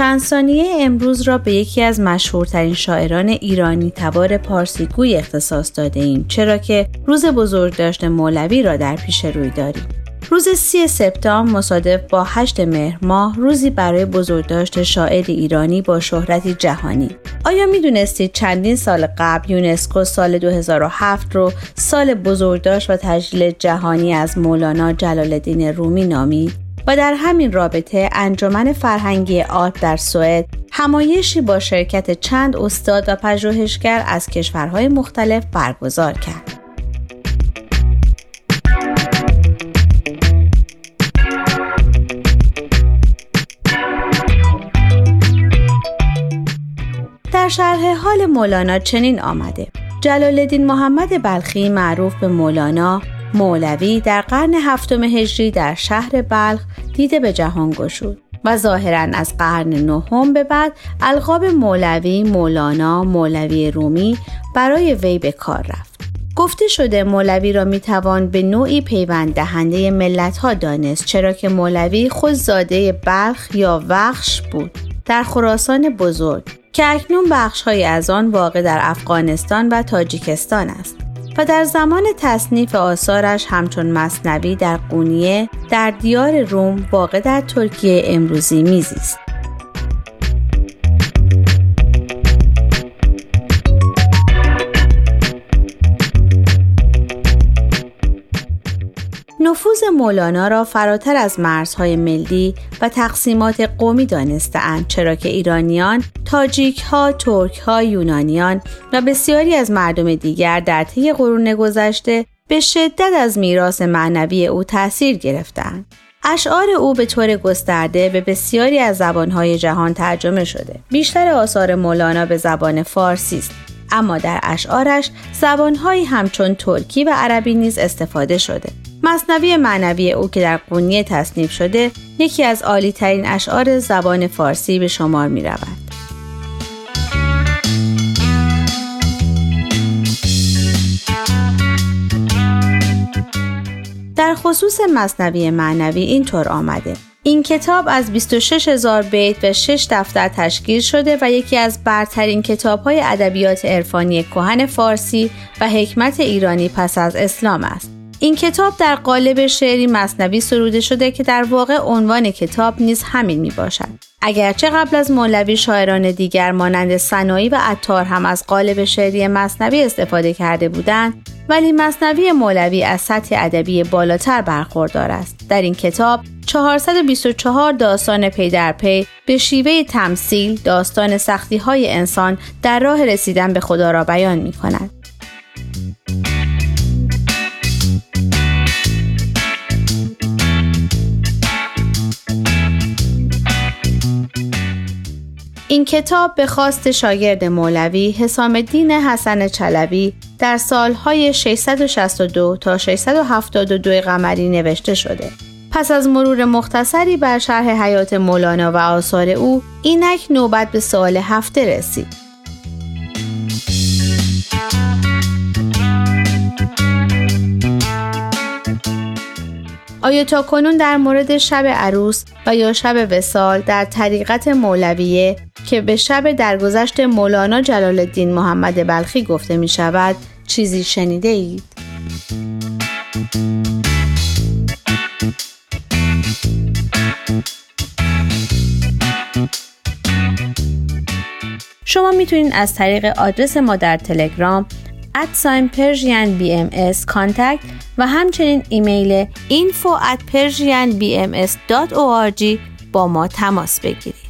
چند ثانیه امروز را به یکی از مشهورترین شاعران ایرانی تبار پارسیگوی اختصاص داده ایم چرا که روز بزرگداشت مولوی را در پیش روی داریم. روز سی سپتامبر مصادف با 8 مهر ماه روزی برای بزرگداشت شاعر ایرانی با شهرتی جهانی. آیا می دونستید چندین سال قبل یونسکو سال 2007 رو سال بزرگداشت و تجلیل جهانی از مولانا جلال الدین رومی نامید؟ و در همین رابطه انجمن فرهنگی آرت در سوئد همایشی با شرکت چند استاد و پژوهشگر از کشورهای مختلف برگزار کرد. در شرح حال مولانا چنین آمده جلال الدین محمد بلخی معروف به مولانا مولوی در قرن هفتم هجری در شهر بلخ دیده به جهان گشود و ظاهرا از قرن نهم به بعد القاب مولوی، مولانا، مولوی رومی برای وی به کار رفت. گفته شده مولوی را می توان به نوعی پیوند دهنده ملت ها دانست چرا که مولوی خود زاده بلخ یا وخش بود در خراسان بزرگ که اکنون بخش های از آن واقع در افغانستان و تاجیکستان است. و در زمان تصنیف آثارش همچون مصنوی در قونیه در دیار روم واقع در ترکیه امروزی میزیست. نفوذ مولانا را فراتر از مرزهای ملی و تقسیمات قومی دانستهاند چرا که ایرانیان، تاجیک ها، ترک ها، یونانیان و بسیاری از مردم دیگر در طی قرون گذشته به شدت از میراث معنوی او تاثیر گرفتند. اشعار او به طور گسترده به بسیاری از زبانهای جهان ترجمه شده. بیشتر آثار مولانا به زبان فارسی است اما در اشعارش زبانهایی همچون ترکی و عربی نیز استفاده شده. مصنوی معنوی او که در قونیه تصنیف شده یکی از عالی ترین اشعار زبان فارسی به شمار می رود. در خصوص مصنوی معنوی اینطور آمده این کتاب از 26 هزار بیت و 6 دفتر تشکیل شده و یکی از برترین کتاب های ادبیات عرفانی کهن فارسی و حکمت ایرانی پس از اسلام است. این کتاب در قالب شعری مصنوی سروده شده که در واقع عنوان کتاب نیز همین می باشد. اگرچه قبل از مولوی شاعران دیگر مانند سنایی و عطار هم از قالب شعری مصنوی استفاده کرده بودند ولی مصنوی مولوی از سطح ادبی بالاتر برخوردار است در این کتاب 424 داستان پی در پی به شیوه تمثیل داستان سختی های انسان در راه رسیدن به خدا را بیان می کند. این کتاب به خواست شاگرد مولوی حسام الدین حسن چلبی در سالهای 662 تا 672 قمری نوشته شده. پس از مرور مختصری بر شرح حیات مولانا و آثار او اینک نوبت به سال هفته رسید. آیا تا کنون در مورد شب عروس و یا شب وسال در طریقت مولویه که به شب درگذشت مولانا جلال الدین محمد بلخی گفته می شود چیزی شنیده اید؟ شما می‌تونید از طریق آدرس ما در تلگرام ادساین پرژین بی ام و همچنین ایمیل info at با ما تماس بگیرید.